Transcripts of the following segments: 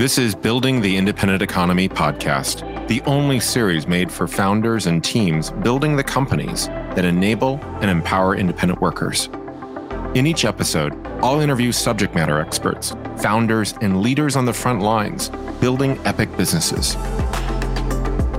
This is Building the Independent Economy podcast, the only series made for founders and teams building the companies that enable and empower independent workers. In each episode, I'll interview subject matter experts, founders, and leaders on the front lines building epic businesses.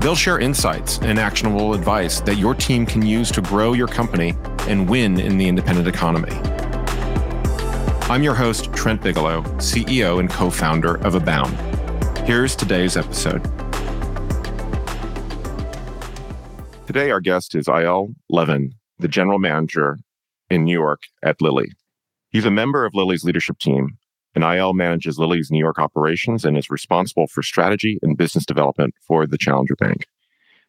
They'll share insights and actionable advice that your team can use to grow your company and win in the independent economy. I'm your host, Trent Bigelow, CEO and co founder of Abound. Here's today's episode. Today, our guest is Eyal Levin, the general manager in New York at Lili. He's a member of Lili's leadership team, and Eyal manages Lili's New York operations and is responsible for strategy and business development for the Challenger Bank.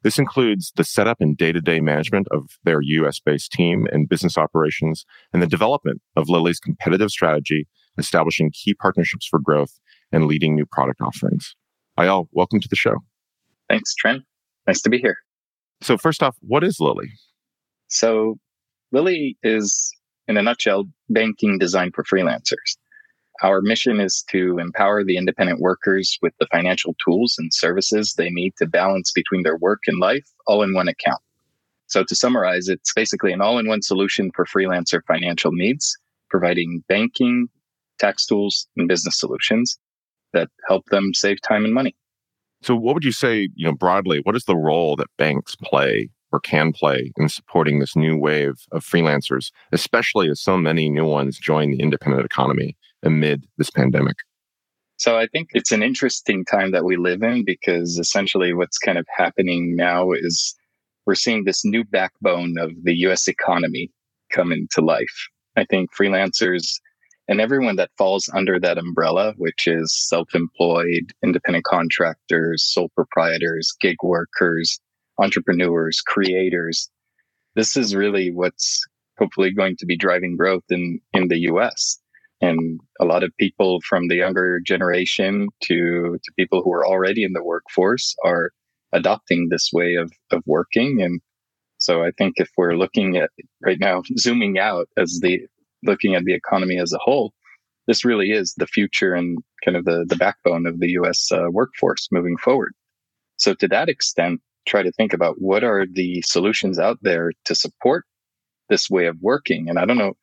This includes the setup and day to day management of their US based team and business operations and the development of Lili's competitive strategy, establishing key partnerships for growth and leading new product offerings. Eyal, welcome to the show. Thanks, Trent. Nice to be here. So, first off, what is Lili? So, Lili is, in a nutshell, banking designed for freelancers. Our mission is to empower the independent workers with the financial tools and services they need to balance between their work and life all in one account. So, to summarize, it's basically an all in one solution for freelancer financial needs, providing banking, tax tools, and business solutions that help them save time and money. So, what would you say, you know, broadly, what is the role that banks play or can play in supporting this new wave of freelancers, especially as so many new ones join the independent economy? Amid this pandemic? So I think it's an interesting time that we live in because essentially what's kind of happening now is we're seeing this new backbone of the US economy come into life. I think freelancers and everyone that falls under that umbrella, which is self-employed, independent contractors, sole proprietors, gig workers, entrepreneurs, creators. This is really what's hopefully going to be driving growth in, in the US. And a lot of people from the younger generation to, to people who are already in the workforce are adopting this way of, of working. And so I think if we're looking at right now, zooming out as the looking at the economy as a whole, this really is the future and kind of the, the backbone of the US uh, workforce moving forward. So to that extent, try to think about what are the solutions out there to support this way of working. And I don't know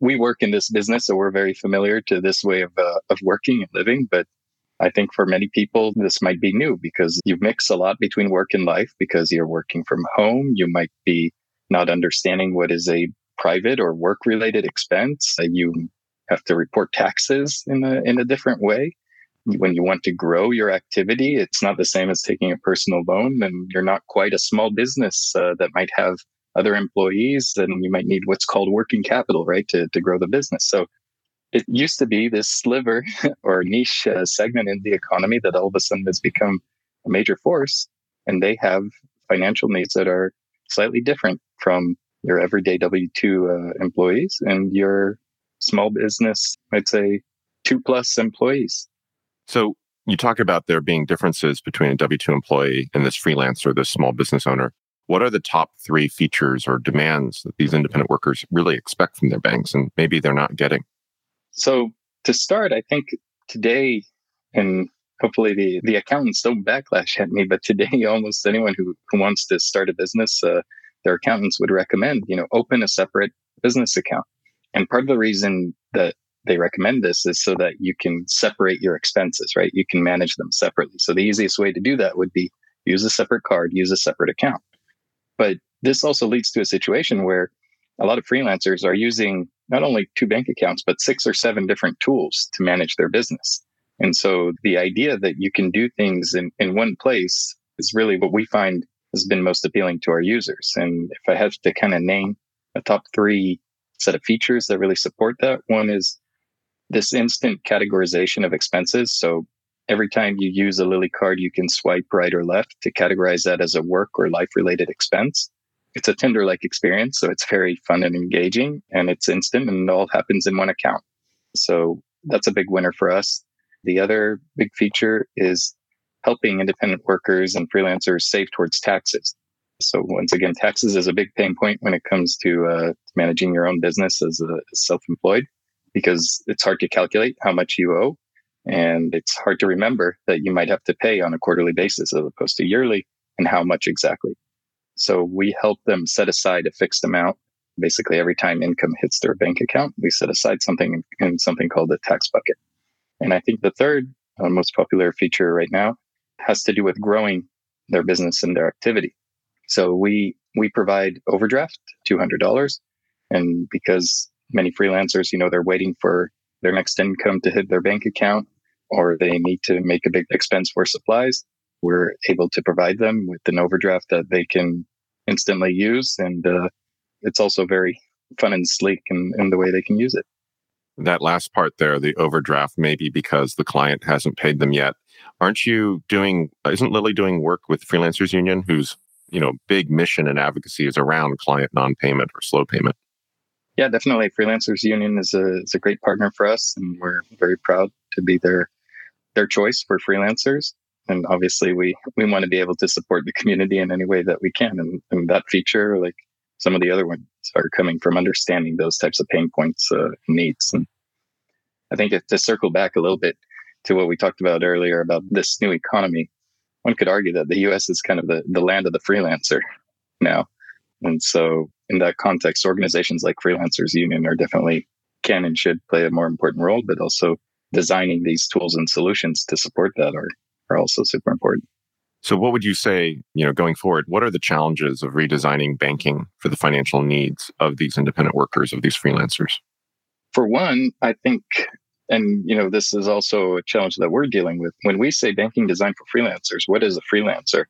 we work in this business, so we're very familiar to this way of uh, of working and living. But I think for many people, this might be new because you mix a lot between work and life because you're working from home. You might be not understanding what is a private or work related expense. You have to report taxes in a in a different way. When you want to grow your activity, it's not the same as taking a personal loan, and you're not quite a small business uh, that might have other employees, and you might need what's called working capital, right, to, to grow the business. So it used to be this sliver or niche uh, segment in the economy that all of a sudden has become a major force, and they have financial needs that are slightly different from your everyday W 2 uh, employees and your small business, I'd say two plus employees. So you talk about there being differences between a W 2 employee and this freelancer, this small business owner. What are the top three features or demands that these independent workers really expect from their banks and maybe they're not getting? So, to start, I think today, and hopefully the, the accountants don't backlash at me, but today, almost anyone who, who wants to start a business, uh, their accountants would recommend, you know, open a separate business account. And part of the reason that they recommend this is so that you can separate your expenses, right? You can manage them separately. So the easiest way to do that would be use a separate card, use a separate account. But this also leads to a situation where a lot of freelancers are using not only two bank accounts, but six or seven different tools to manage their business. And so the idea that you can do things in, in one place is really what we find has been most appealing to our users. And if I have to kind of name a top three set of features that really support that, one is this instant categorization of expenses. So Every time you use a Lili card, you can swipe right or left to categorize that as a work or life related expense. It's a Tinder like experience, so it's very fun and engaging and it's instant and it all happens in one account. So that's a big winner for us. The other big feature is helping independent workers and freelancers save towards taxes. So once again, taxes is a big pain point when it comes to uh, managing your own business as a self-employed because it's hard to calculate how much you owe And it's hard to remember that you might have to pay on a quarterly basis as opposed to yearly and how much exactly. So we help them set aside a fixed amount. Basically, every time income hits their bank account, we set aside something in something called a tax bucket. And I think the third uh, most popular feature right now has to do with growing their business and their activity. So we we provide overdraft, two hundred dollars, and because many freelancers, you know, they're waiting for their next income to hit their bank account, or they need to make a big expense for supplies, we're able to provide them with an overdraft that they can instantly use, and uh, it's also very fun and sleek in, in the way they can use it. That last part there, the overdraft, maybe because the client hasn't paid them yet. Aren't you doing? Isn't Lili doing work with Freelancers Union, whose you know big mission and advocacy is around client non-payment or slow payment? Yeah, definitely. Freelancers Union is a is a great partner for us, and we're very proud to be their their choice for freelancers. And obviously, we we want to be able to support the community in any way that we can. And, and that feature, like some of the other ones, are coming from understanding those types of pain points uh, needs. And I think to circle back a little bit to what we talked about earlier about this new economy, one could argue that the U.S. is kind of the the land of the freelancer now. And so, in that context, organizations like Freelancers Union are definitely can and should play a more important role, but also designing these tools and solutions to support that are, are also super important. So what would you say, you know, going forward, what are the challenges of redesigning banking for the financial needs of these independent workers, of these freelancers? For one, I think and you know this is also a challenge that we're dealing with when we say banking design for freelancers what is a freelancer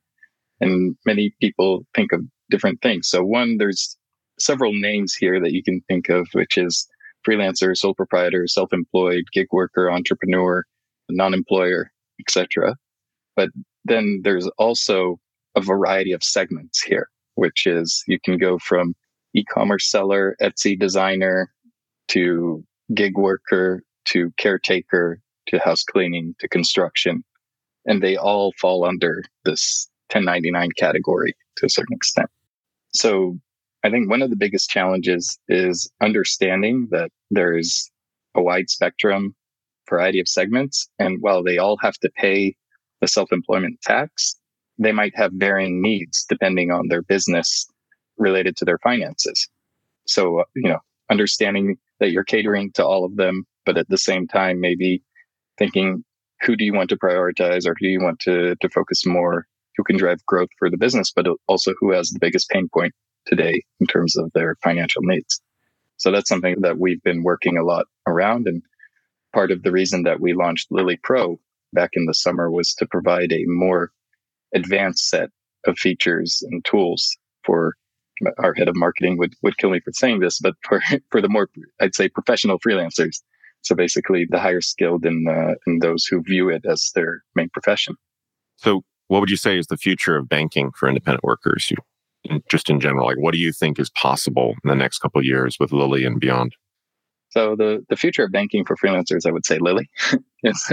and many people think of different things so one there's several names here that you can think of which is freelancer, sole proprietor, self-employed, gig worker, entrepreneur, non-employer, etc. But then there's also a variety of segments here, which is you can go from e-commerce seller, Etsy designer, to gig worker, to caretaker, to house cleaning, to construction. And they all fall under this 1099 category to a certain extent. So I think one of the biggest challenges is understanding that there's a wide spectrum variety of segments. And while they all have to pay the self-employment tax, they might have varying needs depending on their business related to their finances. So, you know, understanding that you're catering to all of them, but at the same time, maybe thinking, who do you want to prioritize or who do you want to, to focus more? Who can drive growth for the business, but also who has the biggest pain point today in terms of their financial needs. So that's something that we've been working a lot around. And part of the reason that we launched Lili Pro back in the summer was to provide a more advanced set of features and tools for our head of marketing would, would kill me for saying this, but for, for the more, I'd say professional freelancers. So basically the higher skilled and, uh, those who view it as their main profession. So what would you say is the future of banking for independent workers? You just in general? Like, what do you think is possible in the next couple years with Lili and beyond? So the the future of banking for freelancers, I would say Lili is,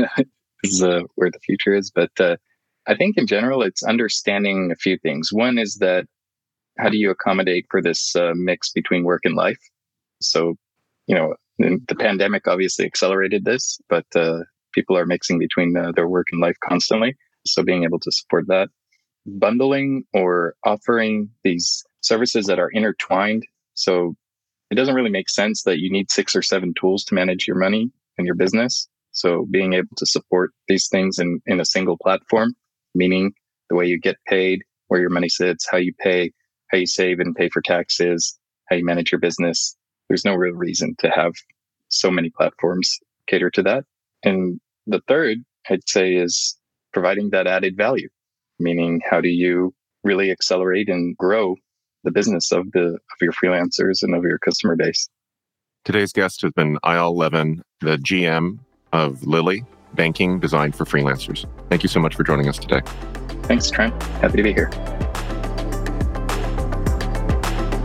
is uh, where the future is. But uh, I think in general, it's understanding a few things. One is that how do you accommodate for this uh, mix between work and life? So, you know, the pandemic obviously accelerated this, but uh, people are mixing between uh, their work and life constantly. So being able to support that bundling or offering these services that are intertwined. So it doesn't really make sense that you need six or seven tools to manage your money and your business. So being able to support these things in, in a single platform, meaning the way you get paid, where your money sits, how you pay, how you save and pay for taxes, how you manage your business. There's no real reason to have so many platforms cater to that. And the third, I'd say, is providing that added value meaning how do you really accelerate and grow the business of the of your freelancers and of your customer base. Today's guest has been Eyal Levin, the GM of Lili, banking designed for freelancers. Thank you so much for joining us today. Thanks, Trent. Happy to be here.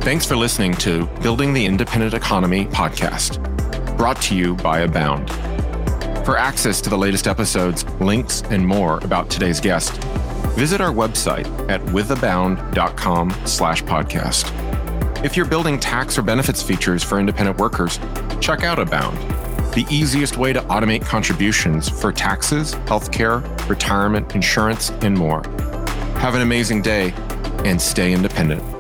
Thanks for listening to Building the Independent Economy podcast, brought to you by Abound. For access to the latest episodes, links, and more about today's guest, visit our website at withabound.com slash podcast. If you're building tax or benefits features for independent workers, check out Abound. the easiest way to automate contributions for taxes, healthcare, retirement, insurance, and more. Have an amazing day and stay independent.